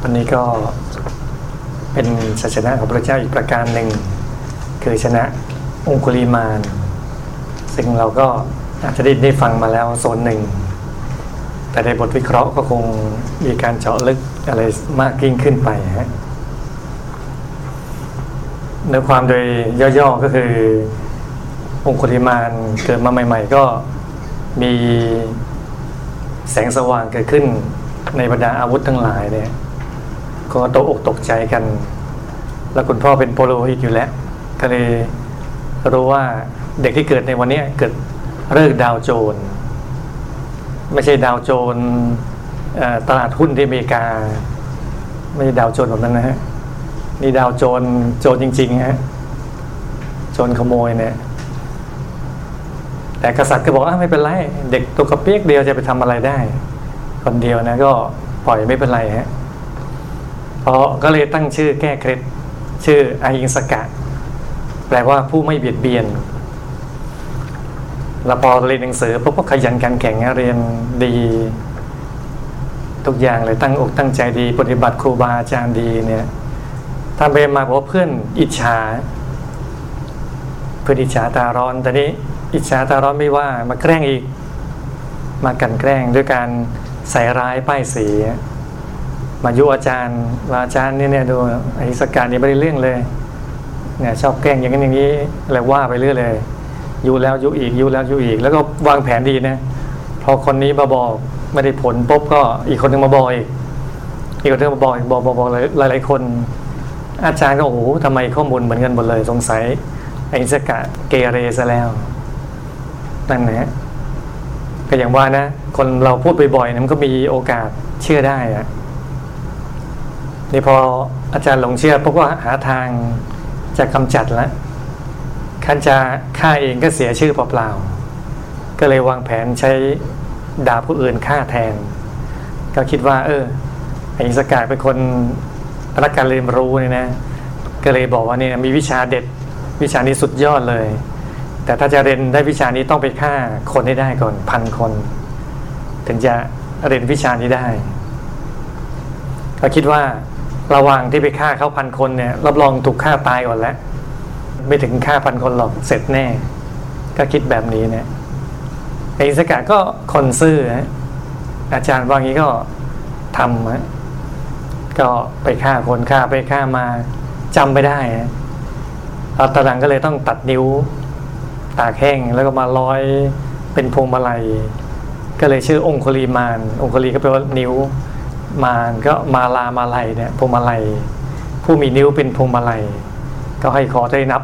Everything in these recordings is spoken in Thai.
ตอนนี้ก็เป็นชัยชนะของพระเจ้าอีกประการหนึ่ง คือชนะองคุลีมาน ซึ่งเราก็อาจจะได้ได้ฟังมาแล้วโซนหนึ่ง แต่ในบทวิเคราะห์ก็คงมีการเจาะลึกอะไรมากยิ่งขึ้นไปฮะเนื้อความโดยย่อๆก็คือองคุลิมานเกิดมาใหม่ ๆ ก็มีแสงสว่างเกิดขึ้นในบรรดาอาวุธทั้งหลายเนี่ย ก็ตกอกตกใจกัน แล้วคุณพ่อเป็นโปโลหิตอยู่แล้วก็เลยรู้ว่าเด็กที่เกิดในวันนี้เกิดเลิกดาวโจรไม่ใช่ดาวโจรตลาดหุ้นที่อเมริกา ไม่ใช่ดาวโจรแบบนั้นนะฮะนี่ดาวโจรโจรจริงๆฮะโจรขโมยเนี่ยแต่กษัตริย์ก็บอกว่าไม่เป็นไร เด็กตัวกระเปียกเดียวจะไปทำอะไรได้ คนเดียวนะก็ปล่อยไม่เป็นไรฮะ ราะก็เลยตั้งชื่อแก้เคล็ดชื่ออาหิงสกะ แปลว่าผู้ไม่เบียดเบียนแล้วพอเรียนหนังสือปุ๊บก็ขยันการแข่งเรียนดี ทุกอย่างเลยตั้งอกตั้งใจดี ปฏิบัติครูบาอาจารย์ดีเนี่ยทำไปมาบอกว่าเพื่อนอิจฉา เพื่อนอิจฉาตาร้อนแต่นี้อิจฉาตาร้อนไม่ว่ามาแกล้งอีก มากันแกล้งด้วยการใส่ร้ายป้ายสี มายุอาจารย์ว่าอาจารย์เนี่ยเนี่ยดูไอ้สกการนี่ไม่ได้เรื่องเลยเนี่ยชอบแกล้งอย่างนั้นอย่างนี้อะไรว่าไปเรื่อยเลยยุแล้วยุอีกยุแล้วยุอีก แล้วก็วางแผนดีนะพอคนนี้มาบอกไม่ได้ผลปุ๊บก็อีกคนหนึงมาบอกอีกอีกคนนึงมาบอกอีกบอกบอกบอกหลายหลายคน อาจารย์ก็โอ้โหทำไมข้อมูลเหมือนกันหมดเลยสงสัยไอ้สกะเกเรซะแล้วนั่นนะก็อย่างว่านะ คนเราพูดบ่อยๆนี่ยมันก็มีโอกาสเชื่อได้อะ นี่พออาจารย์หลงเชื่อปุ๊บก็หาทางจะกำจัดแล้วคันจะฆ่าเองก็เสียชื่อเปล่าๆก็เลยวางแผนใช้ดาบผู้อื่นฆ่าแทน ก็คิดว่า เออไอ้สกายเป็นคนรักการเรียนรู้เนี่ยนะ ก็เลยบอกว่าเนี่ยมีวิชาเด็ดวิชานี้สุดยอดเลย แต่ถ้าจะเรียนได้วิชานี้ต้องไปฆ่าคนให้ได้ก่อนพันคน ถึงจะเรียนวิชานี้ได้ ก็คิดว่า ระหว่างที่ไปฆ่าเขาพันคนเนี่ย รับรองถูกฆ่าตายก่อนแล้ว ไม่ถึงฆ่าพันคนหรอกเสร็จแน่ ก็คิดแบบนี้เนี่ยไอ้สกาก็คนซื่อฮะอาจารย์ว่างี้ก็ทำฮะก็ไปฆ่าคนฆ่าไปฆ่ามาจำไม่ได้ฮะเอาตะลังก็เลยต้องตัดนิ้ว ตากแห้งแล้วก็มาร้อยเป็นพวงมาลัย ก็เลยชื่อองคุลีมานองคุลีก็แปลว่านิ้ว มาก็มาลามาลัยเนี่ยพวงมาลัย ผู้มีนิ้วเป็นพวงมาลัย ก็ให้ขอได้นับ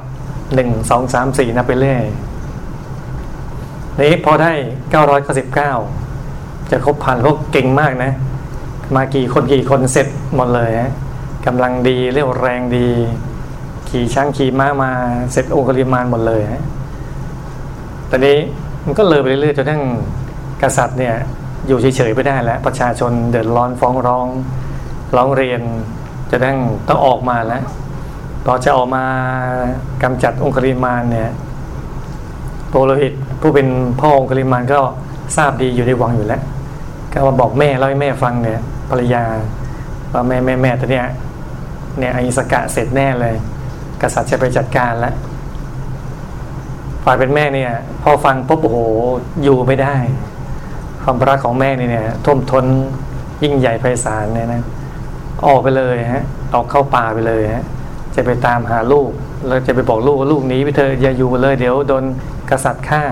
หนึ่งสองสามสี่นับไปเรื่อยนี้พอได้เก้าร้อยเก้าสิบเก้าจะครบพันพวกเก่งมากนะ มากี่คนกี่คนเสร็จหมดเลยฮะกำลังดีเรียวแรงดี ขี่ช้างขี่ม้ามาเสร็จโอคุลิมานหมดเลยฮะตอนนี้มันก็เลยไปเรื่อยๆจนทั้งกษัตริย์เนี่ย อยู่เฉยๆไม่ได้แล้ว ประชาชนเดือดร้อนฟ้องร้องร้องเรียนจะทั้งต้องออกมาแล้วพอจะออกมากำจัดองคุลิมานเนี่ยโปโลหิตผู้เป็นพ่อองคุลิมานก็ทราบดีอยู่ในวังอยู่แล้ว ก็มาบอกแม่เล่าให้แม่ฟังเนี่ยภรรยาว่าแม่แม่แม่ตัวเนี้ยเนี่ยอิสกะเสร็จแน่เลย กษัตริย์จะไปจัดการแล้วฝ่ายเป็นแม่เนี่ย พอฟังปุ๊บโอ้โหอยู่ไม่ได้ ความรักของแม่นี่เนี่ยท่วมท้นยิ่งใหญ่ไพศาลเนี่ยนะออกไปเลยฮะออกเข้าป่าไปเลยฮะจะไปตามหาลูกแล้วจะไปบอกลูกว่าลูกหนี้ไปเธออย่าอยู่เลย เดี๋ยวโดนกษัตริย์ฆ่า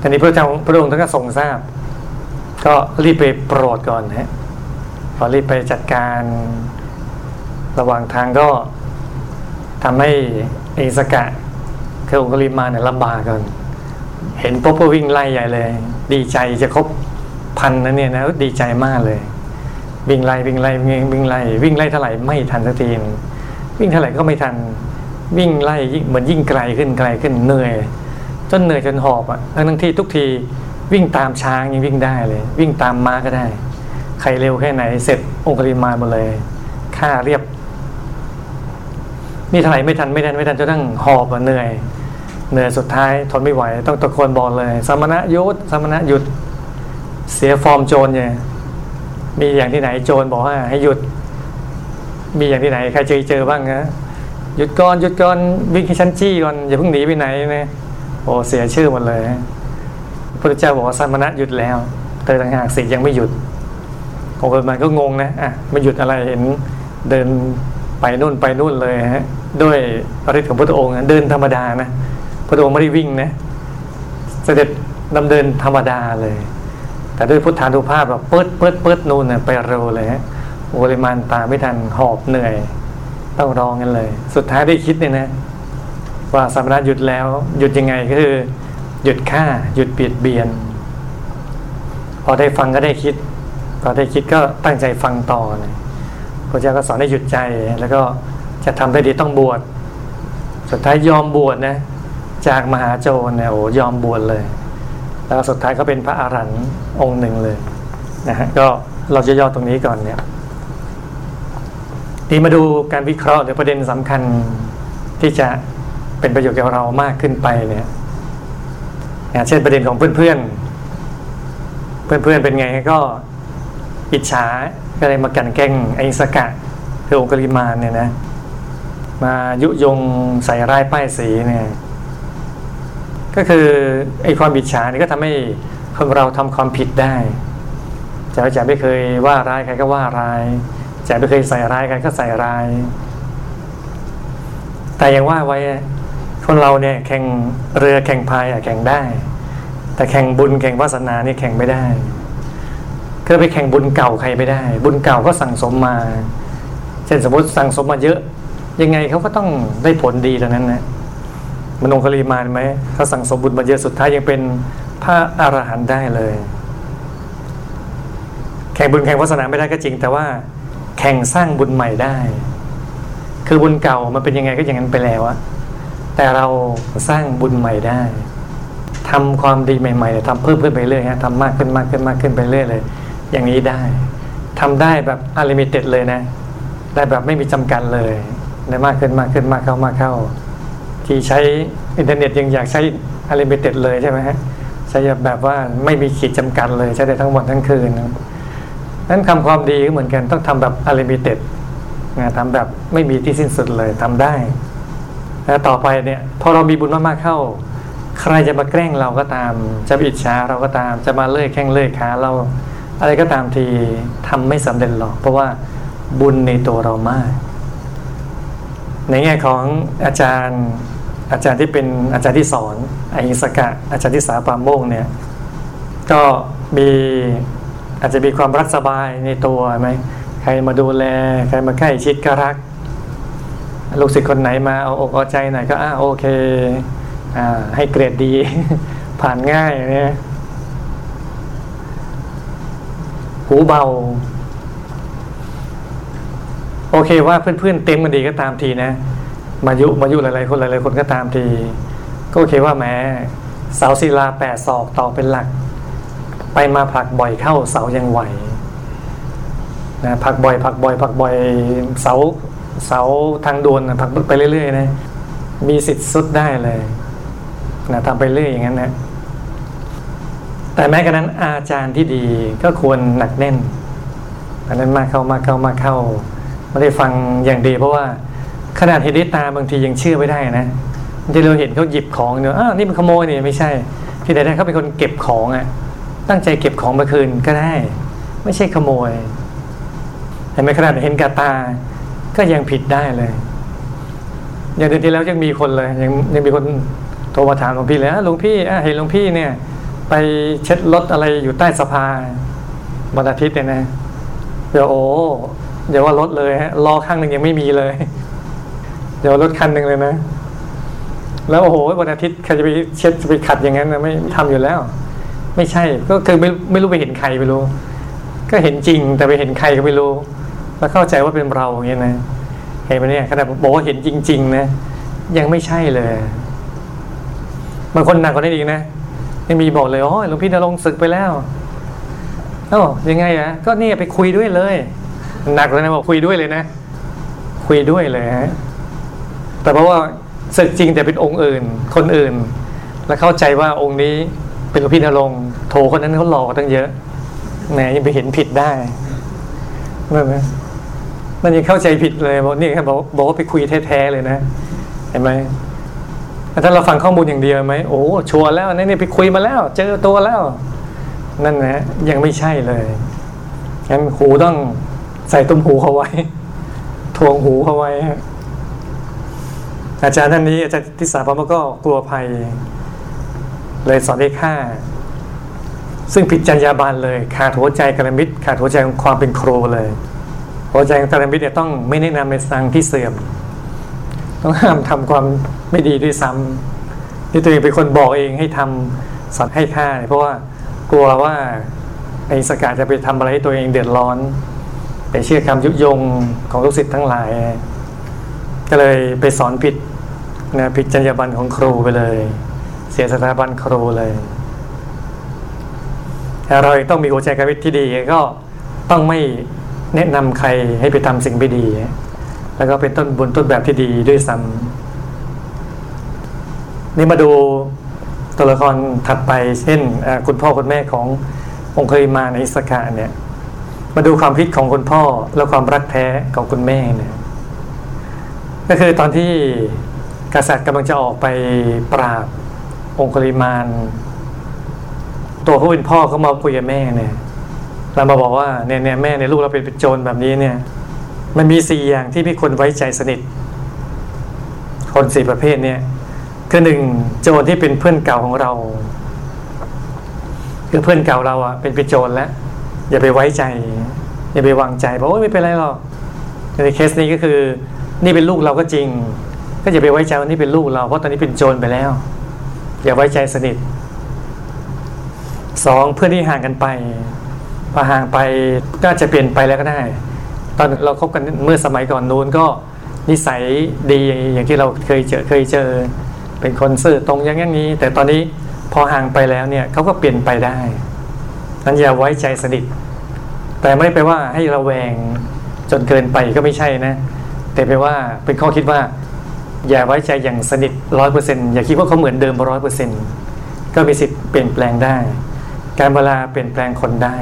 ทีนี้พระเจ้าพระองค์ท่านก็ทรงทราบ ก็รีบไปโปรดก่อนฮะพอรีบไปจัดการระหว่างทางก็ทำให้เอสกะคือองคุลิมาเนี่ยลำบากก่อน เห็นปุ๊บก็วิ่งไล่ใหญ่เลย ดีใจจะครบพันนะเนี่ยนะดีใจมากเลย วิ่งไล่วิ่งไล่วิ่งไล่วิ่งไล่เท่าไหร่ไม่ทันสักทีนวิ่งเท่าไหร่ก็ไม่ทันวิ่งไล่เหมือนยิ่งไกลขึ้นไกลขึ้นเหนื่อยจนเหนื่อยจนหอบอะทั้งที่ทุกทีวิ่งตามช้างยังวิ่งได้เลย วิ่งตามม้าก็ได้ ใครเร็วแค่ไหนเสร็จองคุลิมาหมดเลยฆ่าเรียบนี่เท่าไหร่ไม่ทันไม่ทันไม่ทันจนทั้งหอบอะเหนื่อย เหนื่อยสุดท้ายทนไม่ไหว ต้องตะโกนบอกเลย สมณะยุดสมณะหยุดเสียฟอร์มโจรเนี่ยมีอย่างที่ไหนโจรบอกว่าให้หยุด มีอย่างที่ไหนใครเจอเจอบ้างนะหยุดก่อนหยุดก่อนวิ่งให้ชั้นจี้ก่อนอย่าเพิ่งหนีไปไหนนะโอ้เสียชื่อหมดเลยพระเจ้าบอกว่าสมณะหยุดแล้วแต่ต่างหากสิยังไม่หยุดโอ้มันก็งงนะอะไม่หยุดอะไรเห็นเดินไปนู่นไปนู่นเลยฮะด้วยฤทธิ์ของพระองค์เดินธรรมดานะ พระองค์ไม่ได้วิ่งนะ เสด็จดำเดินธรรมดาเลย แต่ด้วยพุทธานุภาพแบบเปิดเปิดเปิดนู่นนะไปเร็วเลยฮะโอริมานตาไม่ทันหอบเหนื่อย ต้องรองกันเลย สุดท้ายได้คิดเนี่ยนะ ว่าสมณะหยุดแล้ว หยุดยังไงก็คือ หยุดฆ่า หยุดเบียดเบียน พอได้ฟังก็ได้คิด พอได้คิดก็ตั้งใจฟังต่อเลยพระเจ้าก็สอนให้หยุดใจแล้วก็จะทำได้ดีต้องบวชสุดท้ายยอมบวชนะ จากมหาโจรเนี่ยโอ้ยอมบวชเลย แล้วสุดท้ายก็เป็นพระอารหันต์องค์หนึ่งเลยนะฮะก็เราจะย่อตรงนี้ก่อนเนี่ยทีมาดูการวิเคราะห์หรือประเด็นสำคัญที่จะเป็นประโยชน์แกับเรามากขึ้นไปเนี่ยเช่นประเด็นของเพื่อนๆเพื่อนๆเป็นไงก็อิจฉาก็เลยมากันแกล้งไอ้สกะคือองค์กริมานเนี่ยนะมายุยงใส่ร้ายป้ายสีเนี่ย ก็คือไอ้ความอิจฉานี่ก็ทำให้คนเราทำความผิดได้จะจะไม่เคยว่าร้ายใครก็ว่าร้ายจะไม่เคยใส่ร้ายใครก็ใส่ร้าย แต่ยังว่าไว้คนเราเนี่ยแข่งเรือแข่งพายอะแข่งได้ แต่แข่งบุญแข่งวาสนานี่แข่งไม่ได้คือไปแข่งบุญเก่าใครไม่ได้ บุญเก่าก็สั่งสมมา เช่นสมมติสั่งสมมาเยอะ ยังไงเขาก็ต้องได้ผลดีตรงนั้นนะ มันงคลีมานไหมเขาสั่งสมบุญมาเยอะสุดท้ายยังเป็นพระอรหันต์ได้เลย แข่งบุญแข่งวาสนาไม่ได้ก็จริง แต่ว่าแข่งสร้างบุญใหม่ได้ คือบุญเก่ามันเป็นยังไงก็อย่างนั้นไปแล้วอะแต่เราสร้างบุญใหม่ได้ทำความดีใหม่ๆทำเพิ่มขึ้นไปเรื่อยฮะทำมากขึ้นมากขึ้นมากขึ้นไปเรื่อยเลย อย่างนี้ได้ทำได้แบบอลิมิเต็ดเลยนะ ได้แบบไม่มีจำกัดเลยได้มากขึ้นมากขึ้นมากเข้ามากเข้า ที่ใช้อินเทอร์เน็ตยังอยากใช้ unlimited เลยใช่ไหมฮะใช้แบบว่าไม่มีขีดจำกัดเลยใช้ได้ทั้งวันทั้งคืนนั้นทำความดีก็เหมือนกันต้องทำแบบ unlimited นะทำแบบไม่มีที่สิ้นสุดเลยทำได้แล้วต่อไปเนี่ยพอเรามีบุญมากๆเข้า ใครจะมาแกล้งเราก็ตาม จะอิจฉาเราก็ตามจะมาเลื่อยแข้งเลื่อยขาเราอะไรก็ตามทีทำไม่สำเร็จหรอก เพราะว่าบุญในตัวเรามาก ในแง่ของอาจารย์ อาจารย์ที่เป็นอาจารย์ที่สอนอหิสกะ อาจารย์ที่สาปามโมงเนี่ยก็มีอาจจะมีความรักสบายในตัวไหมใครมาดูแล ใครมาใกล้ชิดก็รัก ลูกศิษย์คนไหนมาเอาอกเอาใจหน่อยก็อ่าโอเคอ่าให้เกรดดี ผ่านง่ายเนี่ยหูเบา โอเคว่าเพื่อนๆเต็มกันดีก็ตามทีนะ มายุมายุหลายๆคนหลายๆคนก็ตามที ก็โอเคว่าแม้เสาศิลาแปดศอกต่อเป็นหลัก ไปมาผักบ่อยเข้าเสายังไหวนะผักบ่อยผักบ่อยผักบ่อยเสาเสาทางด่วนผักไปเรื่อยๆนะมีสิทธิ์สุดได้เลยนะทำไปเรื่อยอย่างนั้นนะแต่แม้กระนั้นอาจารย์ที่ดีก็ควรหนักแน่นอันนั้นมากเข้ามากเข้ามากเข้าไม่ได้ฟังอย่างดีเพราะว่า ขนาดเห็นด้วยตาบางทียังเชื่อไม่ได้นะที่เราเห็นเขาหยิบของเนอะอ้าวนี่มันขโมยเนี่ยไม่ใช่ ที่ไหนได้เขาเป็นคนเก็บของอะ่ะ ตั้งใจเก็บของมาคืนก็ได้ ไม่ใช่ขโมยเห็นไหมขนาดเห็นกาตา ก็ยังผิดได้เลยอย่างเดือนที่แล้วยังมีคนเลยยังยังมีคนโทรมาถามหลวงพี่เลยหลวงพี่เห็นหลวงพี่เนี่ย ไปเช็ดรถอะไรอยู่ใต้สะพานวันอาทิตย์เนี่ยนะเดี๋ยวโอ้เดี๋ยวว่ารถเลยฮะรอข้างหนึ่งยังไม่มีเลย เดี๋ยวรถคันหนึ่งเลยนะ แล้วโอ้โหวันอาทิตย์ใครจะไปเช็ดจะไปขัดอย่างนั้นนะไม่ทำอยู่แล้ว ไม่ใช่ ก็คือไม่ไม่รู้ไปเห็นใครไม่รู้ ก็เห็นจริงแต่ไปเห็นใครก็ไม่รู้ แล้วเข้าใจว่าเป็นเราอย่างเงี้ยนะเห็นไหมเนี่ยขนาดบอกว่าเห็นจริง ๆ นะ ยังไม่ใช่เลยบางคนหนักกว่านี้อีกนะยังมีบอกเลยโอ้ยหลวงพี่นรงศึกไปแล้วเอ้ายังไงอะก็นี่ไปคุยด้วยเลย หนักเลยนะบอกคุยด้วยเลยนะ คุยด้วยเลยฮะ แต่เพราะว่าศึกจริงแต่เป็นองค์อื่น คนอื่น แล้วเข้าใจว่าองค์นี้เป็นหลวงพี่นรงโถคนนั้นเขาหลอกตั้งเยอะแหมยังไปเห็นผิดได้นั่นนะมันยังเข้าใจผิดเลยบอกนี่ครับบอกบอกว่าไปคุยแท้ๆเลยนะ เห็นไหมถ้าเราฟังข้อมูลอย่างเดียวไหมโอ้ชัวร์แล้วนี่นี่ไปคุยมาแล้ว เจอตัวแล้ว นั่นนะยังไม่ใช่เลยงั้นหูต้องใส่ตุ้มหูเขาไว้ทวงหูเขาไว้ อาจารย์ท่านนี้อาจารย์ทิสาพมก็กลัวภัย เลยสอนให้ฆ่า ซึ่งผิดจรรยาบรรณเลย ขาดหัวใจกระมิดขาดหัวใจของความเป็นครูเลย หัวใจของกระมิดเนี่ยต้องไม่แนะนำในทางที่เสื่อม ต้องห้ามทำความไม่ดีด้วยซ้ำที่ตัวเองเป็นคนบอกเองให้ทำสอนให้ฆ่าเพราะว่ากลัวว่าไอ้สกาจะไปทำอะไรให้ตัวเองเดือดร้อนไปเชื่อคำยุยงของลูกศิษย์ทั้งหลาย ก็เลยไปสอนผิดนะผิดจรรยาบรรณของครูไปเลย เสียสถาบันครูเลยแต่เราต้องมีหัวใจกวิตที่ดีก็ต้องไม่แนะนำใครให้ไปทำสิ่งไม่ดี แล้วก็เป็นต้นบุญต้นแบบที่ดีด้วยซ้ำนี่มาดูตัวละครถัดไป เช่นคุณพ่อคุณแม่ขององค์เคยมาในอิสกาเนี่ย มาดูความคิดของคุณพ่อและความรักแท้ของคุณแม่เนี่ย ก็คือตอนที่กษัตริย์กำลังจะออกไปปราบองคุลิมานตัวเขาเป็นพ่อเขามาคุยกับแม่เนี่ยเรามาบอกว่าเนี่ยเนี่ยแม่เนี่ยลูกเราเป็นโจรแบบนี้เนี่ย มันมีสี่อย่างที่พี่คนไว้ใจสนิท คนสี่ประเภทเนี่ยคือหนึ่งโจรที่เป็นเพื่อนเก่าของเรา คือเพื่อนเก่าเราอะเป็นเป็นโจรแล้วอย่าไปไว้ใจ อย่าไปวางใจบอกว่าไม่เป็นไรหรอกในเคสนี้ก็คือ นี่เป็นลูกเราก็จริง ก็อย่าไปไว้ใจว่านี่เป็นลูกเราเพราะตอนนี้เป็นโจรไปแล้ว อย่าไว้ใจสนิทสองเพื่อนที่ห่างกันไปพอห่างไปก็จะเปลี่ยนไปแล้วก็ได้ ตอนเราคบกันเมื่อสมัยก่อนนู้นก็นิสัยดีอย่างที่เราเคยเจอเคยเจอ เป็นคนซื่อตรงอย่างนี้ แต่ตอนนี้พอห่างไปแล้วเนี่ยเขาก็เปลี่ยนไปได้นั้นอย่าไว้ใจสนิท แต่ไม่ไปว่าให้เราแวงจนเกินไปก็ไม่ใช่นะ แต่ไปว่าเป็นข้อคิดว่าอย่าไว้ใจอย่างสนิทร้อยเปอร์เซ็นต์อย่าคิดว่าเขาเหมือนเดิมร้อยเปอร์เซ็นต์ก็มีสิทธิ์เปลี่ยนแปลงได้ การเวลาเปลี่ยนแปลงคนได้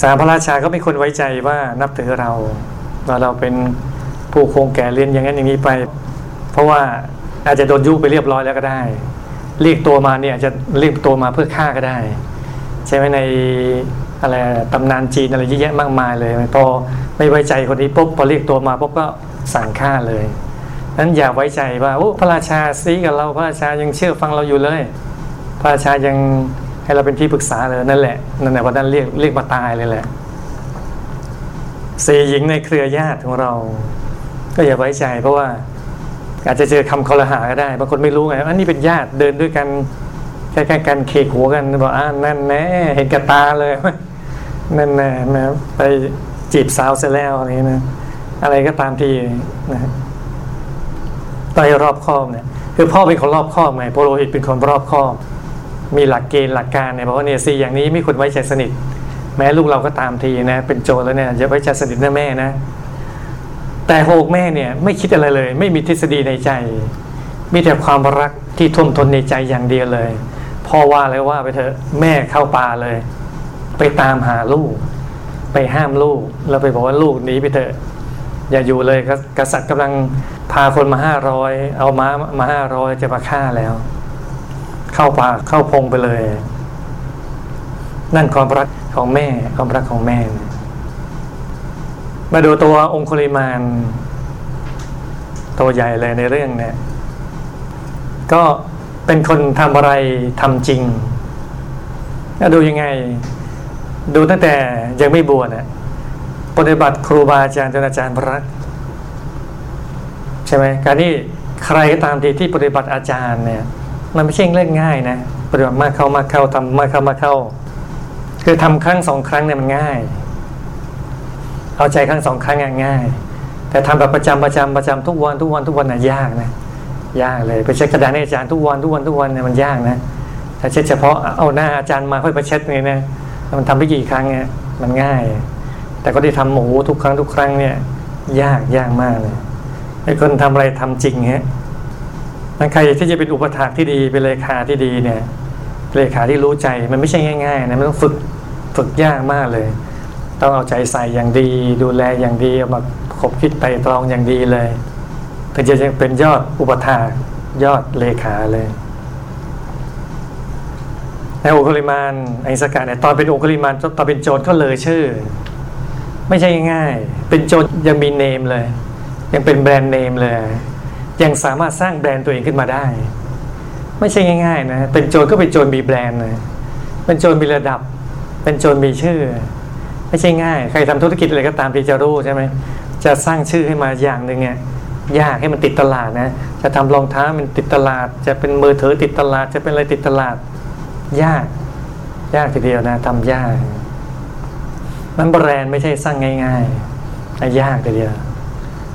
สามพระราชาก็ไม่คนไว้ใจว่านับถือเราว่าเราเป็นผู้คงแก่เรียนอย่างนั้นอย่างนี้ไป เพราะว่าอาจจะโดนยุไปเรียบร้อยแล้วก็ได้ เรียกตัวมาเนี่ยอาจะเรียกตัวมาเพื่อฆ่าก็ได้ ใช่ไหมใน อะไรตำนานจีนอะไรเยอะแยะมากมายเลยพอไม่ไว้ใจคนนี้ปุ๊บพอเรียกตัวมาปุ๊บก็สั่งฆ่าเลยนั้นอย่าไว้ใจว่าโอ้พระราชาซีกับเราพระราชายังเชื่อฟังเราอยู่เลย พระราชายังให้เราเป็นที่ปรึกษาเลยนั่นแหละนั่นแหละวันนั้นเรียกเรียกมาตายเลยแหละสี่หญิงในเครือญาติของเรา ก็อย่าไว้ใจ เพราะว่าอาจจะเจอคำคอรหาก็ได้บางคนไม่รู้ไงอันนี้เป็นญาติเดินด้วยกันแค่กันเคกหัวกันบอกอ่านั่นแน่เห็นกระตาเลย นั่นแน่นะไปจีบสาวเสร็จแล้วอะไรนะอะไรก็ตามทีนะต้องรอบคอบเนี่ยคือพ่อเป็นคนรอบคอบไงโปโลหิตเป็นคนรอบคอบ มีหลักเกณฑ์หลักการเนี่ยบอกว่าเนี่ยสี่อย่างนี้ไม่ควรไว้ใจสนิท แม้ลูกเราก็ตามทีนะ เป็นโจรแล้วเนี่ยอย่าไว้ใจสนิทนะแม่นะ แต่โฮกแม่เนี่ย ไม่คิดอะไรเลย ไม่มีทฤษฎีในใจ มีแต่ความรักที่ท่วมท้นในใจอย่างเดียวเลยพ่อว่าเลยว่าไปเถอะแม่เข้าป่าเลย ไปตามหาลูก ไปห้ามลูกแล้วไปบอกว่าลูกหนีไปเถอะ อย่าอยู่เลยกษัตริย์กำลังพาคนมาห้าร้อยเอาม้ามาห้าร้อยจะมาฆ่าแล้ว เข้าป่าเข้าพงไปเลย นั่นความรักของแม่ความรักของแม่ มาดูตัวองคุลิมานตัวใหญ่เลยในเรื่องเนี่ย ก็เป็นคนทำอะไรทำจริงก็ดูยังไง ดูตั้งแต่ยังไม่บวชน่ะปฏิบัติครูบาอาจารย์จนอาจารย์พระใช่ไหมการที่ใครก็ตามทีที่ปฏิบัติอาจารย์เนี่ย มันไม่ใช่เรื่องง่ายนะปฏิบัติมากเข้ามากเข้าทำมากเข้ามากเข้า คือทำครั้งสองครั้งเนี่ยมันง่าย เอาใจครั้งสองครั้งง่าย แต่ทำแบบประจำประจำประจำทุกวันทุกวันทุกวันน่ะยากนะยากเลยไปเช็ดกระดานให้อาจารย์ทุกวันทุกวันทุกวันเนี่ยมันยากนะถ้าเช็ดเฉพาะเอาหน้าอาจารย์มาค่อยไปเช็ดไงนะ มันทำไปกี่ครั้งเนี่ยมันง่าย แต่ก็ที่ทำหมูทุกครั้งทุกครั้งเนี่ย ยากยากมากเลยไอ้คนทำอะไรทำจริงฮะนั่นใครที่จะเป็นอุปถากที่ดีเป็นเลขาที่ดีเนี่ยเลขาที่รู้ใจมันไม่ใช่ง่ายๆนะมันต้องฝึกฝึกยากมากเลย ต้องเอาใจใส่อย่างดี ดูแลอย่างดีเอามาคบคิดไตรตรองอย่างดีเลยถึงจะเป็นยอดอุปถายอดเลขาเลย ในองคุลิมานไอสกัดเนี่ยตอนเป็นองคุลิมานตอนเป็นโจรก็เลยชื่อ ไม่ใช่ง่ายเป็นโจรยังมีเนมเลย ยังเป็นแบรนด์เนมเลย ยังสามารถสร้างแบรนด์ตัวเองขึ้นมาได้ ไม่ใช่ง่ายๆนะเป็นโจรก็เป็นโจรมีแบรนด์เลยเป็นโจรมีระดับ เป็นโจรมีชื่อ ไม่ใช่ง่าย ใครทำธุรกิจอะไรก็ตามที่จะรู้ใช่ไหมจะสร้างชื่อให้มาอย่างหนึ่งเนี่ยยากให้มันติดตลาดนะ จะทำรองเท้ามันติดตลาด จะเป็นมือถือติดตลาด จะเป็นอะไรติดตลาด ยาก ยากทีเดียวนะทำยาก มันแบรนด์ไม่ใช่สร้างง่ายๆแต่ยากทีเดียว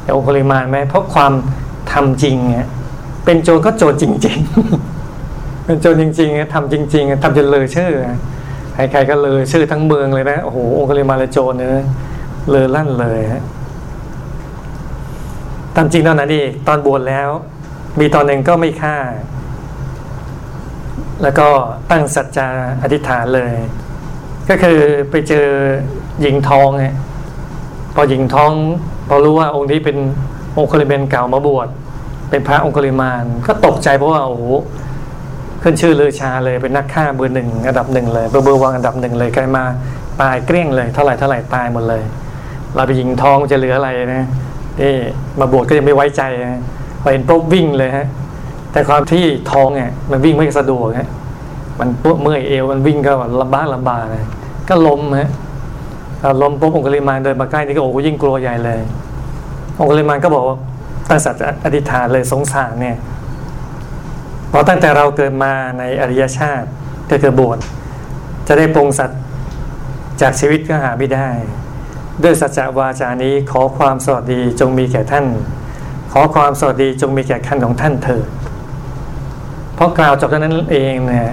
แต่องค์ปริมาณไหมเพราะความทำจริงเนี่ยเป็นโจรก็โจรจริง ๆ เป็นโจรจริงๆทำจริง ๆทำจนเลยชื่อใครๆก็เลยชื่อทั้งเมืองเลยนะโอ้โหองค์ปริมาณเลยโจรเนี่ยเลยลั่นเลยฮะตามจริงตอนนั้นเองตอนบวชแล้ว มีตอนหนึ่งก็ไม่ฆ่า แล้วก็ตั้งสัจจาอธิษฐานเลย ก็คือไปเจอหญิงทองเนี่ยพอหญิงท้องพอรู้ว่าองค์นี้เป็นองค์คลิเมนเก่ามาบวชเป็นพระองค์คลิมานก็ตกใจเพราะว่าโอ้โหขึ้นชื่อเลือชาเลยเป็นนักฆ่าเบอร์หนึ่งอันดับหนึ่งเลยเบอร์เบอร์วางอันดับหนึ่งเลยใครมาตายเกลี้ยงเลยเท่าไหร่เท่าไหร่ตายหมดเลย เราไปหญิงทองจะเหลืออะไรนะนี่มาบวชก็ยังไม่ไว้ใจนะพอเห็นปุ๊บวิ่งเลยฮะ แต่ความที่ท้องเนี่ยมันวิ่งไม่สะดวกฮะมันปวดเมื่อยเอวมันวิ่งก็ลำบากลำบากเลยก็ล้มฮะล้มปุ๊บองคุลิมานเดินมาใกล้นี่ก็โอ้ยิ่งกลัวใหญ่เลยองคุลิมานก็บอกว่าตั้งสัจอธิษฐานเลยสงสารเนี่ยเพราะตั้งแต่เราเกิดมาในอริยชาติก็คือบวชจะได้ปรงสัตว์จากชีวิตก็หาไม่ได้ ด้วยสัจวาจานี้ขอความสวัสดีจงมีแก่ท่าน ขอความสวัสดีจงมีแก่คันของท่านเถิด เพราะกล่าวจบเท่านั้นเองเนี่ย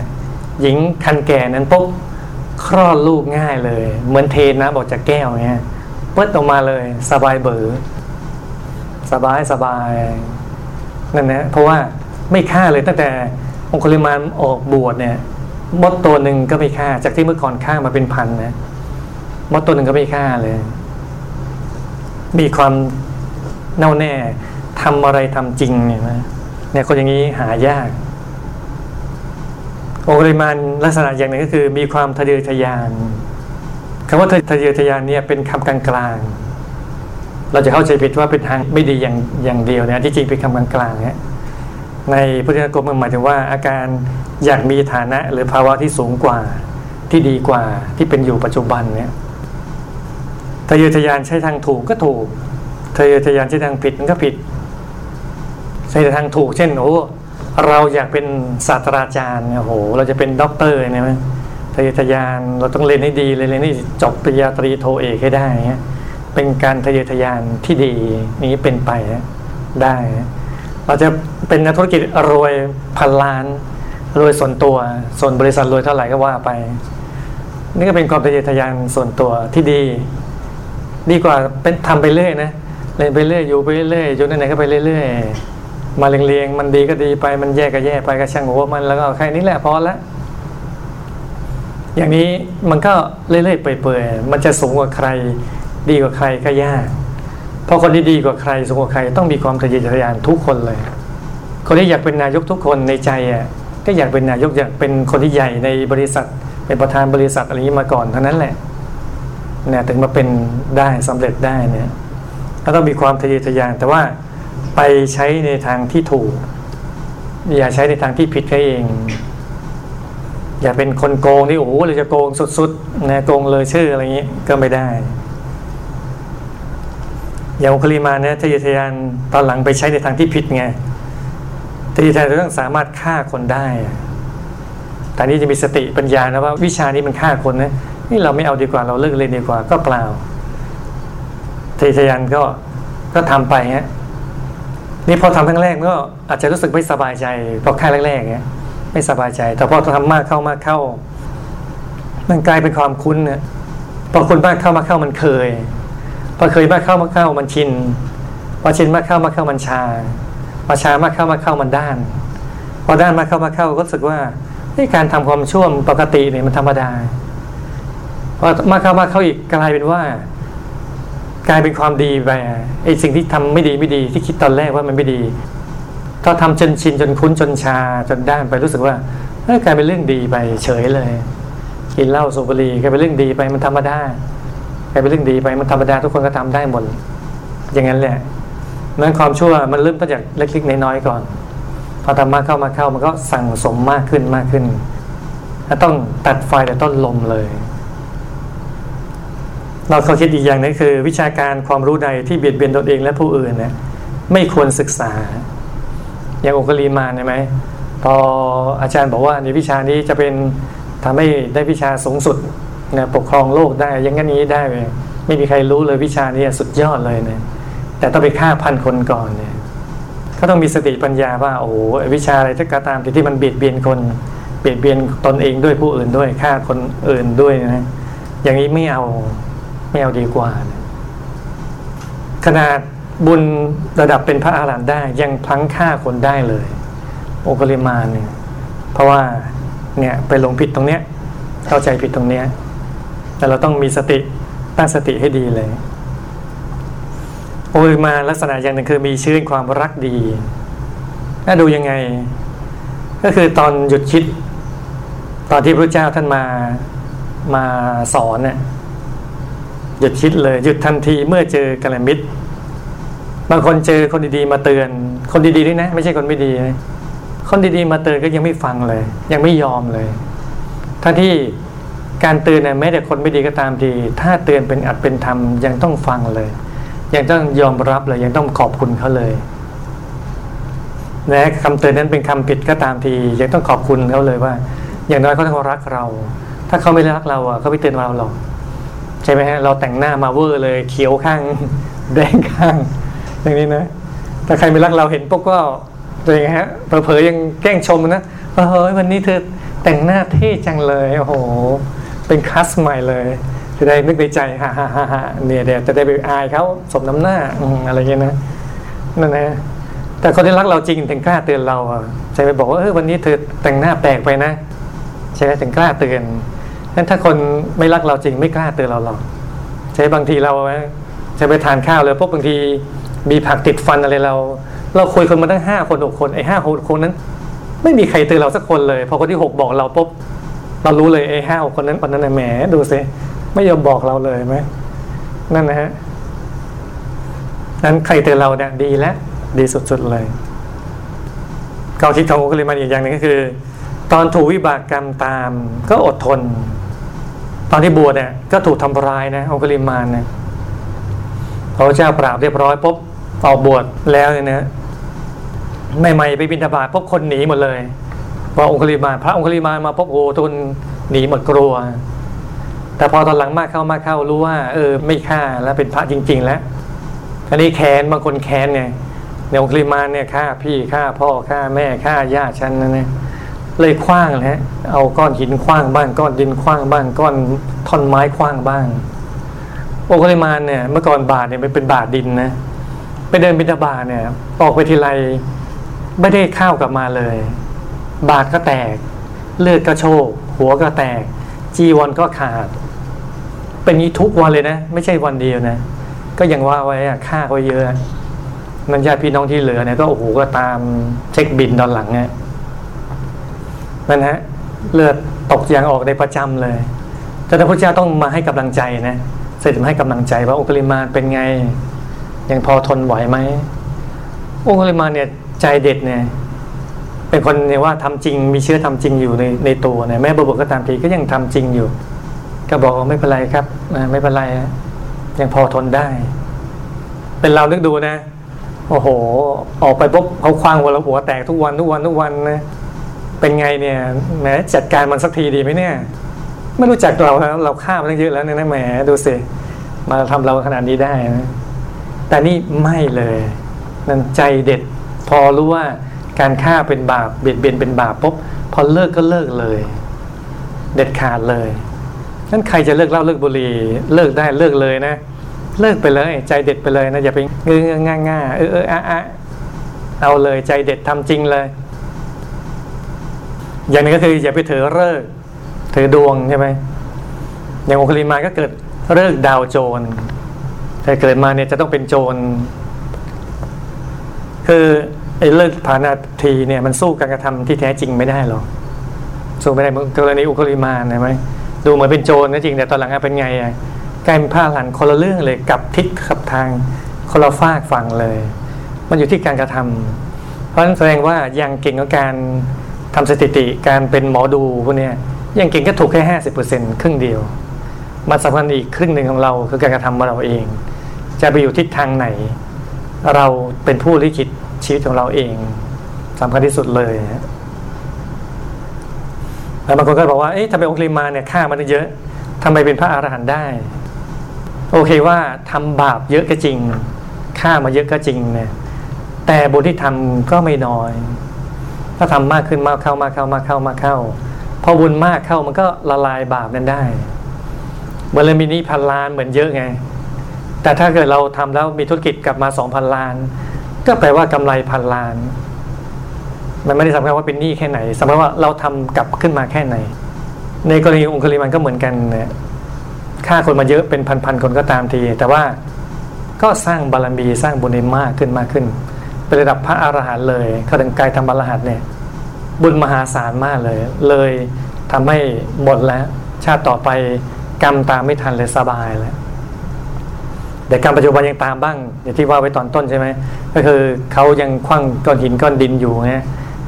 หญิงคันแก่นั้นปุ๊บคลอดลูกง่ายเลย เหมือนเทน้ำออกจากแก้วเนี่ยเปิดออกมาเลยสบายเบือสบายสบายนั่นนะเพราะว่าไม่ฆ่าเลยตั้งแต่องคุลิมานออกบวชเนี่ยมดตัวหนึ่งก็ไม่ฆ่า จากที่เมื่อก่อนฆ่ามาเป็นพันนะมดตัวหนึ่งก็ไม่ฆ่าเลย มีความแน่วแน่ทำอะไรทำจริงเนี่ยนะเนี่ยคนอย่างนี้หายาก องคุลิมานลักษณะอย่างหนึ่งก็คือ มีความทะเยอทะยานคำว่าทะเยอทะยานเนี่ยเป็นคำกลางๆ เราจะเข้าใจผิดว่าเป็นทางไม่ดีอย่างอย่างเดียวเนี่ยที่จริงเป็นคำกลางๆเนี่ยในพุทธกรมมันหมายถึงว่าอาการอยากมีฐานะหรือภาวะที่สูงกว่าที่ดีกว่าที่เป็นอยู่ปัจจุบันเนี่ยทะเยอทะยานใช้ทางถูกก็ถูกทะเยอทะยานใช้ทางผิดมันก็ผิดใช้ทางถูกเช่นโอ้ เราอยากเป็นศาสตราจารย์โอ้โห เราจะเป็นดอกเตอร์เนี่ยไหมทะเยอทะยานเราต้องเรียนให้ดีเลยเรียนให้จบปริญญาตรีโทเอกให้ได้เงี้ยเป็นการทะเยอทะยานที่ดีนี้เป็นไปได้ เราจะเป็นนักธุรกิจรวยพันล้านรวยส่วนตัว ส่วนบริษัทรวยเท่าไหร่ก็ว่าไป นี่ก็เป็นความทะเยอทะยานส่วนตัวที่ดี ดีกว่าเป็นทำไปเรื่อยนะเรียนไปเรื่อยอยู่ไปเรื่อยอยู่ไหนๆก็ไปเรื่อยๆ มาเรียงๆมันดีก็ดีไปมันแย่ก็แย่ไปก็ช่างหัวมันแล้วก็แค่นี้แหละพอละอย่างนี้มันก็เรื่อยๆเปื่อยๆมันจะสูงกว่าใคร ดีกว่าใครก็ยากเพราะคนที่ดีกว่าใครสูงกว่าใครต้องมีความทะเยอทะยานทุกคนเลย คนที่อยากเป็นนายกทุกคนในใจอะก็อยากเป็นนายกอยากเป็นคนที่ใหญ่ในบริษัท เป็นประธานบริษัทอะไรนี้มาก่อนเท่านั้นแหละเนี่ยถึงมาเป็นได้สำเร็จได้เนี่ยก็ต้องมีความทะเยอทะยานแต่ว่า ไปใช้ในทางที่ถูก อย่าใช้ในทางที่ผิดแค่เอง อย่าเป็นคนโกงที่โอ้โหเราจะโกงสุดๆนะโกงเลยชื่ออะไรอย่างนี้ก็ไม่ได้ อย่างคลีมาเนี่ยทะเยอทะยานตอนหลังไปใช้ในทางที่ผิดไงทะเยอทะยานต้องสามารถฆ่าคนได้แต่นี้จะมีสติปัญญานะว่าวิชานี้มันฆ่าคนนะนี่เราไม่เอาดีกว่าเราเลิกเรียนดีกว่าก็เปล่าทะเยอทะยานก็ก็ทำไปฮะ นี่พอทำครั้งแรกก็อาจจะรู้สึกไม่สบายใจพอค่แรกๆเงี้ยไม่สบายใจ แต่พอทำมากเข้ามากเข้า มันกลายเป็นความคุ้นเนี่ยพอคุณมากเข้ามากเข้ามันเคยพอเคยมากเข้ามากเข้ามันชินพอชินมากเข้ามากเข้ามันชาพอชามากเข้ามากเข้ามันด้าน พอด้านมากเข้ามากเข้าก็รู้สึกว่าในการทำความชั่วปกติเนี่ยมันธรรมดาพอมากเข้ามากเข้าอีกกลายเป็นว่า กลายเป็นความดีไปไอ้สิ่งที่ทำไม่ดีไม่ดีที่คิดตอนแรกว่ามันไม่ดีถ้าทำจนชินจนคุ้นจนชาจนด้านไปรู้สึกว่าเฮ้ยกลายเป็นเรื่องดีไปเฉยเลยกินเหล้าสูบบุหรี่กลายเป็นเรื่องดีไปมันธรรมดากลายเป็นเรื่องดีไปมันธรรมดาทุกคนก็ทำได้หมดอย่างนั้นแหละนั้นความชั่วมันเริ่มต้นจากเล็กๆน้อยๆก่อน พอทำมากเข้ามาเข้ามันก็สั่งสมมากขึ้นมากขึ้นต้องตัดไฟแต่ต้นลมเลย เราเขาคิดอีกอย่างนึงคือ วิชาการความรู้ใดที่เบียดเบียนตนเองและผู้อื่นเนี่ยไม่ควรศึกษา อย่างองคลีมาใช่ไหมพออาจารย์บอกว่าในวิชานี้จะเป็นทำให้ได้วิชาสูงสุดนะปกครองโลกได้ยังงั้นนี้ได้ไม่มีใครรู้เลยวิชานี้สุดยอดเลยเนะแต่ต้องไปฆ่าพันคนก่อนเนี่ยก็ต้องมีสติปัญญาว่าโอ้โหวิชาอะไรที่กระตามที่มันเบียดเบียนคนเบียดเบียนตนเองด้วยผู้อื่นด้วยฆ่าคนอื่นด้วยนะอย่างนี้ไม่เอา ไม่เอาดีกว่า ขนาดบุญระดับเป็นพระอาหารหันต์ได้ยังพลังฆ่าคนได้เลย โอปริมาณเนี่ยเพราะว่าเนี่ยไปลงผิดตรงเนี้ย เข้าใจผิดตรงเนี้ย แต่เราต้องมีสติตั้งสติให้ดีเลย โอปริมาลักษณะอย่างหนึ่งคือมีชื่อความรักดีถ้าดูยังไง ก็คือตอนหยุดคิด ตอนที่พระเจ้าท่านมามาสอนเนี่ย ยุดคิดเลยหยุดทันทีเมื่อเจอกัลมิตร บางคนเจอคนดีๆมาเตือน คนดีๆด้วยนะ ไม่ใช่คนไม่ดีนะคนดีๆมาเตือนก็ยังไม่ฟังเลย ยังไม่ยอมเลยทั้งที่การเตือนเนี่ยแม้แต่คนไม่ดีก็ตามที ถ้าเตือนเป็นอัดเป็นธรรมยังต้องฟังเลย ยังต้องยอมรับเลยยังต้องขอบคุณเขาเลยและคำเตือนนั้นเป็นคำผิดก็ตามที ยังต้องขอบคุณเขาเลยว่า อย่างน้อยเขาต้องรักเรา ถ้าเขาไม่รักเราอะเขาไม่เตือนเราหรอก ใช่ไหมฮะเราแต่งหน้ามาเวอร์เลยเขียวข้างแดงข้าง อย่างนี้นะถ้าใครไม่รักเราเห็นปุ๊บก็เป็นไงฮะเผลอๆยังแกล้งชมนะเฮ้ยวันนี้เธอแต่งหน้าเท่จังเลยโอ้โห เป็นคัสใหม่เลย จะได้นึกในใจฮ่าฮ่าฮ่าฮ่าเนี่ยเดี๋ยวจะได้ไปอายเขาสมน้ำหน้าอะไรเงี้ยนะนั่นนะแต่คนที่รักเราจริงถึงกล้าเตือนเราใช่ไหมบอกว่าเออวันนี้เธอแต่งหน้าแปลกไปนะใช่ไหมถึงกล้าเตือน นั้นถ้าคนไม่รักเราจริงไม่กล้าเตือนเราหรอกใช่บางทีเราจะไปทานข้าวเลยพวกบางทีมีผักติดฟันอะไรเรา เราคุยคนมาตั้งห้าคนหกคนไอ้ห้าหกคนนั้น ไม่มีใครเตือนเราสักคนเลยพอคนที่หกบอกเราปุ๊บเรารู้เลยไอ้ห้าหกคนนั้นคนนั้นแหมดูสิไม่ยอมบอกเราเลยไหมนั่นนะฮะนั้นใครเตือนเราเนี่ยดีแล้วดีสุดๆเลยกาคิดของอุกฤมันอีกอย่างหนึ่งก็คือ ตอนถูกวิบากกรรมตามก็อดทน อนที่บวชเนี่ยก็ถูกทำร้ายนะองคุลิมานเนี่ยพระเจ้าปราบเรียบร้อยปุ๊บออกบวชแล้วเนี่ยนะใหม่ๆไปบินทบาทปุ๊บคนหนีหมดเลยพอองคุลิมานพระองคุลิมานมาปุ๊บโอ้ทุนหนีหมดกลัว แต่พอตอนหลังมากเข้ามากเข้ารู้ว่า เออไม่ฆ่าแล้วเป็นพระจริง ๆ แล้วอันนี้แค้นบางคนแค้นไงในองคุลิมานเนี่ยฆ่าพี่ฆ่าพ่อฆ่าแม่ฆ่าญาติฉันนั่นเนี่ย เลยคว้างเลยฮะเอาก้อนหินคว้างบ้างก้อนดินคว้างบ้างก้อนท่อนไม้คว้างบ้างโอคุลิมานเนี่ยเมื่อก่อนบาทเนี่ยมันเป็นบาทดินนะไปเดินบิณฑบาตเนี่ย ออกไปทีไรไม่ได้ข้าวกลับมาเลย บาทก็แตก เลือดก็โชกหัวก็แตก จีวรก็ขาด เป็นนี้ทุกวันเลยนะ ไม่ใช่วันเดียวนะ ก็ยังว่าไว้อะค่าก็เยอะนั่นญาติพี่น้องที่เหลือเนี่ยก็โอ้โหก็ตามเช็คบินตอนหลังเนี่ย นั่นฮะเลือดตกยางออกในประจำเลยแต่พระพุทธเจ้าต้องมาให้กำลังใจนะเสร็จมาให้กำลังใจว่าองคุลิมาเป็นไง ยังพอทนไหวไหมองคุลิมาเนี่ยใจเด็ดเนี่ยเป็นคนเนี่ยว่าทำจริงมีเชื้อทำจริงอยู่ในในตัวเนี่ยแม่บวชก็ตามทีก็ยังทำจริงอยู่ ก็บอกไม่เป็นไรครับไม่เป็นไรยังพอทนได้ เป็นเรานึกดูนะโอ้โห ออกไปปุ๊บเขาคว้างหัวเราหัวแตกทุกวันทุกวันทุกวันนะ เป็นไงเนี่ยแหมจัดการมันสักทีดีไหมเนี่ย ไม่รู้จักเราแล้วเราฆ่ามันตั้งเยอะแล้วเนี่ยนะแหมดูสิมาทำเราขนาดนี้ได้นะแต่นี่ไม่เลยนั่นใจเด็ด พอรู้ว่าการฆ่าเป็นบาปเบียดเบียนเป็นบาปปุ๊บพอเลิกก็เลิกเลย เด็ดขาดเลยนั้นใครจะเลิกเล้าเลิกบุหรี่เลิกได้เลิกเลยนะ เลิกไปเลย ใจเด็ดไปเลยนะอย่าไปเงื้อง่าง่าเออเอออะอะเอาเลยใจเด็ดทำจริงเลย อย่างนี้ก็คืออย่าไปถือเลิกถือดวงใช่ไหมอย่างองคุลิมาก็เกิดเลิกดาวโจรแต่เกิดมาเนี่ยจะต้องเป็นโจร คือไอ้เลิกผานาทีเนี่ยมันสู้การกระทำที่แท้จริงไม่ได้หรอกสู้ไม่ได้เหมือนกรณีอุคุลิมาใช่ไหมดูเหมือนเป็นโจรก็จริงแต่ตอนหลังเป็นไงอะกลายเป็นผ้าหลันคนละเรื่องเลยกับทิศกับทางคนละฝากฝั่งเลย มันอยู่ที่การกระทำเพราะฉะนั้นแสดงว่ายังเก่งกับการ ทำสถิติการเป็นหมอดูพวกนี้ยยังเก่งก็ถูกแค่ห้าสิบเปอร์เซ็นครึ่งเดียว มันสำคัญอีกครึ่งหนึ่งของเราคือการกระทำของเราเอง จะไปอยู่ทิศทางไหน เราเป็นผู้ลิขิตชีวิตของเราเองสำคัญที่สุดเลยแล้วบางคนก็บอกว่าเอ๊ะทำไมองค์ลิมาเนี่ยฆ่ามันเยอะทำไมเป็นพระอรหันต์ได้ โอเคว่าทำบาปเยอะก็จริงฆ่ามาเยอะก็จริงเนี่ยแต่บุญที่ทำก็ไม่น้อย ถ้าทำมากขึ้นมากเข้ามากเข้ามากเข้ามากเข้า พอบุญมากเข้ามันก็ละลายบาปนั้นได้เมื่อเรามีนี้พันล้านเหมือนเยอะไง แต่ถ้าเกิดเราทำแล้วมีธุรกิจกลับมาสองพันล้าน ก็แปลว่ากำไรพันล้าน มันไม่ได้สำคัญว่าเป็นหนี้แค่ไหนสำคัญว่าเราทำกลับขึ้นมาแค่ไหน ในกรณีองค์คลิมันก็เหมือนกันเนี่ยฆ่าคนมาเยอะเป็นพันๆคนก็ตามที แต่ว่าก็สร้างบารมีสร้างบุญมากขึ้นมากขึ้น เป็นระดับพระอรหันต์เลยเขาถึงกายทำบารหันต์เนี่ยบุญมหาศาลมากเลย เลยทำให้หมดแล้ว ชาติต่อไปกรรมตามไม่ทันเลยสบายแล้วแต่กรรมปัจจุบันยังตามบ้างอย่างที่ว่าไว้ตอนต้นใช่ไหมก็คือเขายังคว้างก้อนหินก้อนดินอยู่ไง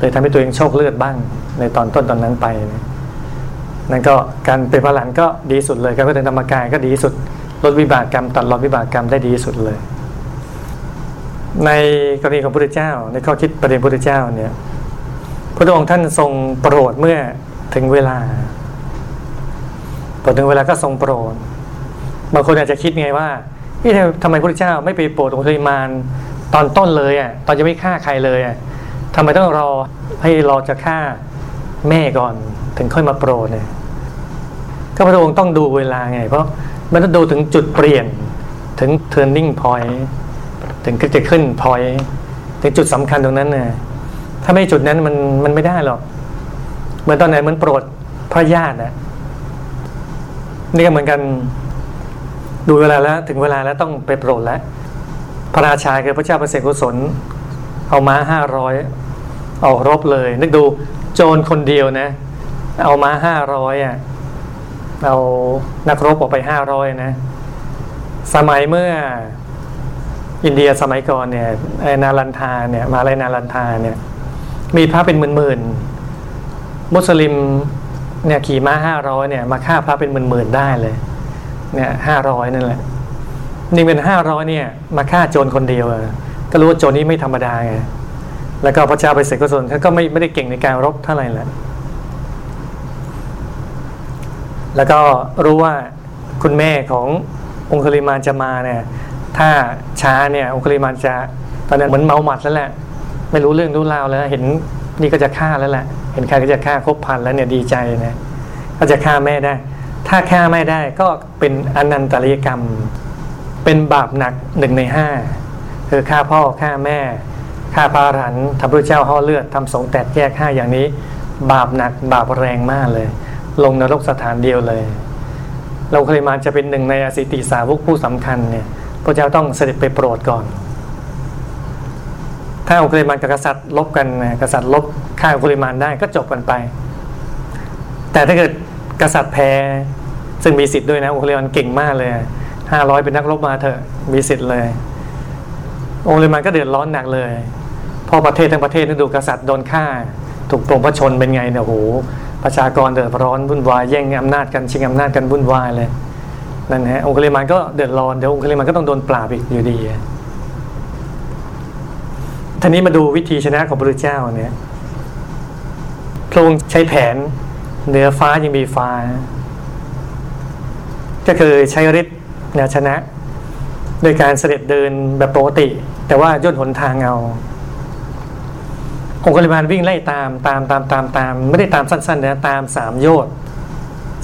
เลยทำให้ตัวเองโชคเลือดบ้าง ในตอนต้นตอนนั้นไปนั่นก็การเป็นพระหลานก็ดีสุดเลยการก็เดินธรรมกายก็ดีสุดลดวิบากกรรมตัดรอนวิบากกรรมได้ดีสุดเลย ในกรณีของพระพุทธเจ้า ในข้อคิดประเด็นพระพุทธเจ้าเนี่ยพระองค์ท่านทรงโปรดเมื่อถึงเวลาพอถึงเวลาก็ทรงโปรดบางคนอาจจะคิดไงว่าที่ทำไมพระพุทธเจ้าไม่ไปโปรดองค์ริมานตอนต้นเลยอะตอนยังไม่ฆ่าใครเลยอะทำไมต้องรอให้รอจะฆ่าแม่ก่อน ถึงค่อยมาโปรดเนี่ยก็พระองค์ต้องดูเวลาไง เพราะมันต้องดูถึงจุดเปลี่ยนถึง turning point ถึงจะขึ้น point ถึงจุดสำคัญตรงนั้นนี่ยถ้าไม่จุดนั้นมันมันไม่ได้หรอกเหมือนตอนไหนมันโปรดพระญาตินะนี่ก็เหมือนกัน ดูเวลาแล้ว ถึงเวลาแล้วต้องไปโปรดแล้ว พระราชาคือพระเจ้าประเสริฐกุศล เอาม้าห้าร้อยออกรบเลย นึกดูโจรคนเดียวนะ เอาม้าห้าร้อยอะเอานักรบออกไปห้าร้อยนะ สมัยเมื่อ อินเดียสมัยก่อนเนี่ยนาลันทาเนี่ยมาลายนาลันทาเนี่ยมีพระเป็นหมื่นๆมุสลิมเนี่ยขี่ม้าห้าร้อยเนี่ยมาฆ่าพระเป็นหมื่นๆได้เลยเนี่ยห้าร้อยนั่นแหละนี่เป็นห้าร้อยเนี่ยมาฆ่าโจรคนเดียวก็รู้ว่าโจรนี้ไม่ธรรมดาไงแล้วก็พระเจ้าไปเสกกุศลเขาก็ไม่ไม่ได้เก่งในการรบเท่าไหร่แหละแล้วก็รู้ว่าคุณแม่ขององคุลิมานจะมาเนี่ย ถ้าช้าเนี่ยองคุลิมานจะตอนนั้นเหมือนเมาหมัดแล้วแหละ ไม่รู้เรื่องรู้ราวแล้ว เห็นนี่ก็จะฆ่าแล้วแหละ เห็นใครก็จะฆ่าครบพันแล้วเนี่ยดีใจนะก็จะฆ่าแม่ได้ ถ้าฆ่าไม่ได้ก็เป็นอนันตริยกรรม เป็นบาปหนักหนึ่งในห้าคือฆ่าพ่อฆ่าแม่ฆ่าพระอรหันต์ทำพระเจ้าห่อเลือดทำสงแตกแยกห้าอย่างนี้ บาปหนักบาปแรงมากเลย ลงนรกสถานเดียวเลย เราเคยมาจะเป็นหนึ่งในอสิติสาวกผู้สำคัญเนี่ย พระเจ้าต้องเสด็จไปโปรดก่อน ถ้าอุคลิมานกับกษัตริย์ลบกันกษัตริย์ลบฆ่าอุคลิมานได้ก็จบกันไป แต่ถ้าเกิดกษัตริย์แพ้ซึ่งมีสิทธิ์ด้วยนะอุคลิมานเก่งมากเลยห้าร้อยเป็นนักรบมาเถอะมีสิทธิ์เลยอุคลิมานก็เดือดร้อนหนักเลยพอประเทศทั้งประเทศนี่ดูกษัตริย์โดนฆ่า ถูกปลงพระชนเป็นไงเนี่ยโหประชากรเดือดร้อนวุ่นวายแย่งอำนาจกันชิงอำนาจกันวุ่นวายเลย นั่นฮะองค์ลิมานก็เดือดร้อนเดี๋ยวองค์ลิมานก็ต้องโดนปราบอีกอยู่ดีทีนี้มาดูวิธีชนะของพระเจ้าเนี่ยพระองค์ใช้แผนเหนือฟ้ายังมีฟ้า ก็คือใช้ฤทธิ์นชนะ โดยการเสด็จเดินแบบปกติ แต่ว่าย่นหนทางเอาองค์กริบาลวิ่งไล่ตามตามตามตามตาม ไม่ได้ตามสั้นๆนะตามสามโยชน์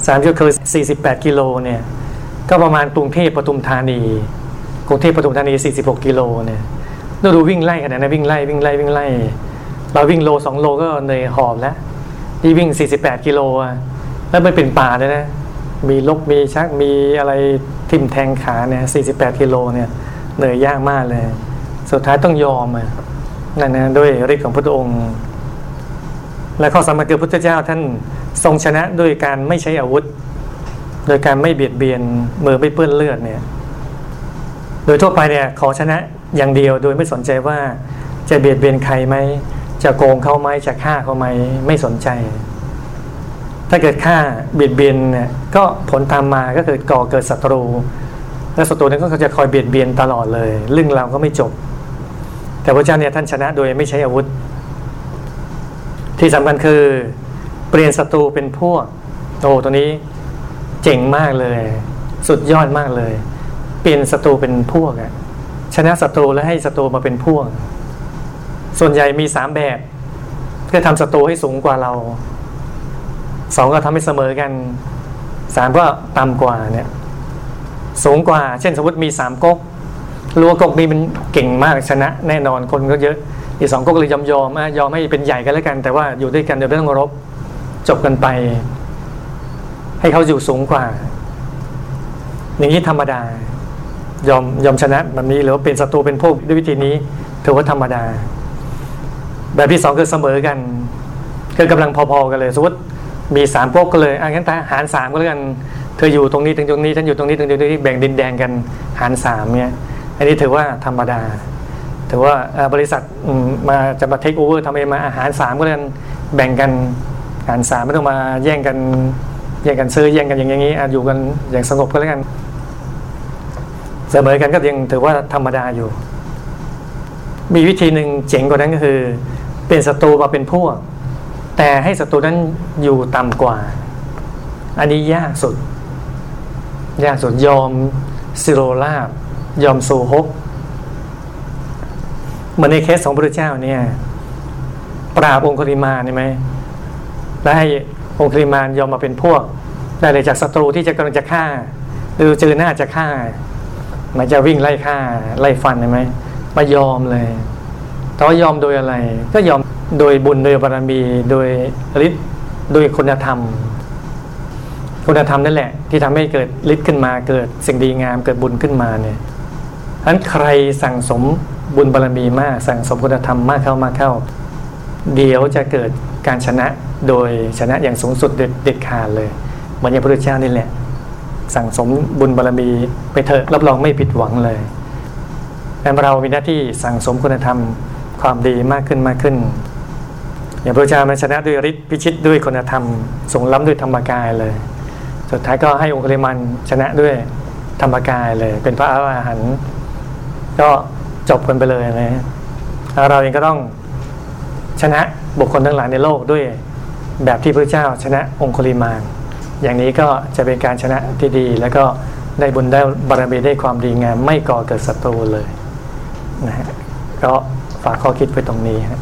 สามโยชน์คือสี่สิบแปดกิโลเนี่ย ก็ประมาณกรุงเทพปทุมธานี กรุงเทพปทุมธานีสี่สิบหกกิโลเนี่ยเราดูวิ่งไล่ขนาดนั้นวิ่งไล่วิ่งไล่วิ่งไล่ เราวิ่งโลสองโลก็เหนื่อยหอบแล้วที่วิ่งสี่สิบแปดกิโลอะแล้วมันเป็นป่าเลยนะมีลกมีชักมีอะไรทิ่มแทงขาเนี่ย48 กิโลเนี่ยเหนื่อยยากมากเลย สุดท้ายต้องยอมอะนั่นนะด้วยฤทธิ์ของพระองค์ และข้อสำคัญคือพระพุทธเจ้าท่านทรงชนะด้วยการไม่ใช้อาวุธ โดยการไม่เบียดเบียนมือไม่เปื้อนเลือดเนี่ย โดยทั่วไปเนี่ยขอชนะอย่างเดียวโดยไม่สนใจว่าจะเบียดเบียนใครไหมจะโกงเขาไหมจะฆ่าเขาไหมไม่สนใจ ถ้าเกิดฆ่าเบียดเบียนเนี่ยก็ผลตามมาก็เกิดก่อเกิดศัตรู และศัตรูนั้นก็จะคอยเบียดเบียนตลอดเลย เรื่องเราก็ไม่จบ แต่พระเจ้าเนี่ยท่านชนะโดยไม่ใช้อาวุธ ที่สำคัญคือ เปลี่ยนศัตรูเป็นพวกโอ้ตัวนี้ เจ๋งมากเลย สุดยอดมากเลย เปลี่ยนศัตรูเป็นพวกอะชนะศัตรูและให้ศัตรูมาเป็นพวก ส่วนใหญ่มีสามแบบก็ทำศัตรูให้สูงกว่าเราสองก็ทำให้เสมอกันสามก็ต่ำกว่าเนี่ย สูงกว่า เช่นสมมติมีสามก๊กรู้ว่ากก๊กนี้มันเก่งมากชนะ แน่นอนคนก็เยอะอีกสองก๊กเลยยอมยอมยอมให้เป็นใหญ่กันแล้วกัน แต่ว่าอยู่ด้วยกันโดยไม่ต้องรบจบกันไป ให้เขาอยู่สูงกว่า อย่างนี้ธรรมดายอมยอมชนะแบบนี้หรือว่าเป็นศัตรูเป็นพวกด้วยวิธีนี้ถือว่าธรรมดา แบบที่สองคือเสมอกันคือกำลังพอๆกันเลยสมมติมีสามพวกก็เลยอะงั้นหารสามก็แล้วกันเธออยู่ตรงนี้ถึงตรงนี้ฉันอยู่ตรงนี้ถึงตรงนี้แบ่งดินแดงกันหารสามเนี่ยอันนี้ถือว่าธรรมดา ถือว่าบริษัทมาจะมาเทคโอเวอร์ทำเองมาอาหารสามก็แล้วกันแบ่งกันหารสามไม่ต้องมาแย่งกัน แย่งกันซื้อแย่งกันอย่างนี้อยู่กันอย่างสงบก็แล้วกันเสมอกันก็ยังถือว่าธรรมดาอยู่ มีวิธีหนึ่งเจ๋งกว่านั้นก็คือ เป็นศัตรูมาเป็นพวก แต่ให้ศัตรูนั้นอยู่ต่ำกว่า อันนี้ยากสุด ยากสุดยอมสิโรลาบ ยอมสูฮกเหมือนในเคสของพระเจ้าเนี่ย ปราบองคุลิมาใช่ไหมแล้วให้ องคุลิมานยอมมาเป็นพวก ได้เลยจากศัตรูที่จะกำลังจะฆ่าหรือเจอหน้าจะฆ่า มันจะวิ่งไล่ฆ่า ไล่ฟันใช่ไหมมายอมเลยแต่ว่ายอมโดยอะไร ก็ยอมโดยบุญโดยบารมีโดยฤทธิ์โดยคุณธรรม คุณธรรมนั่นแหละ ที่ทำให้เกิดฤทธิ์ขึ้นมาเกิดสิ่งดีงามเกิดบุญขึ้นมาเนี่ยฉะนั้นใครสั่งสมบุญบารมีมาก สั่งสมคุณธรรมมากเข้ามากเข้า เดี๋ยวจะเกิด การชนะโดยชนะอย่างสูงสุดเด็ดขาดเลย เหมือนอย่างพระพุทธเจ้านี่แหละ สั่งสมบุญบารมีไปเถอะรับรองไม่ผิดหวังเลยแต่เรามีหน้าที่สั่งสมคุณธรรมความดีมากขึ้นมากขึ้น อย่างพระเจ้ามันชนะด้วยฤทธิ์พิชิตด้วยคุณธรรมทรงล้ำด้วยธรรมกายเลย สุดท้ายก็ให้องค์เลมันชนะด้วยธรรมกายเลย เป็นพระอรหันต์ก็จบกันไปเลยนะเราเองก็ต้องชนะ บุคคลทั้งหลายในโลกด้วยแบบที่พระเจ้าชนะองคุลิมานอย่างนี้ก็จะเป็นการชนะที่ดี แล้วก็ได้บุญได้บารมีได้ความดีงามไม่ก่อเกิดศัตรูเลยนะฮะก็ฝากข้อคิดไว้ตรงนี้ครับ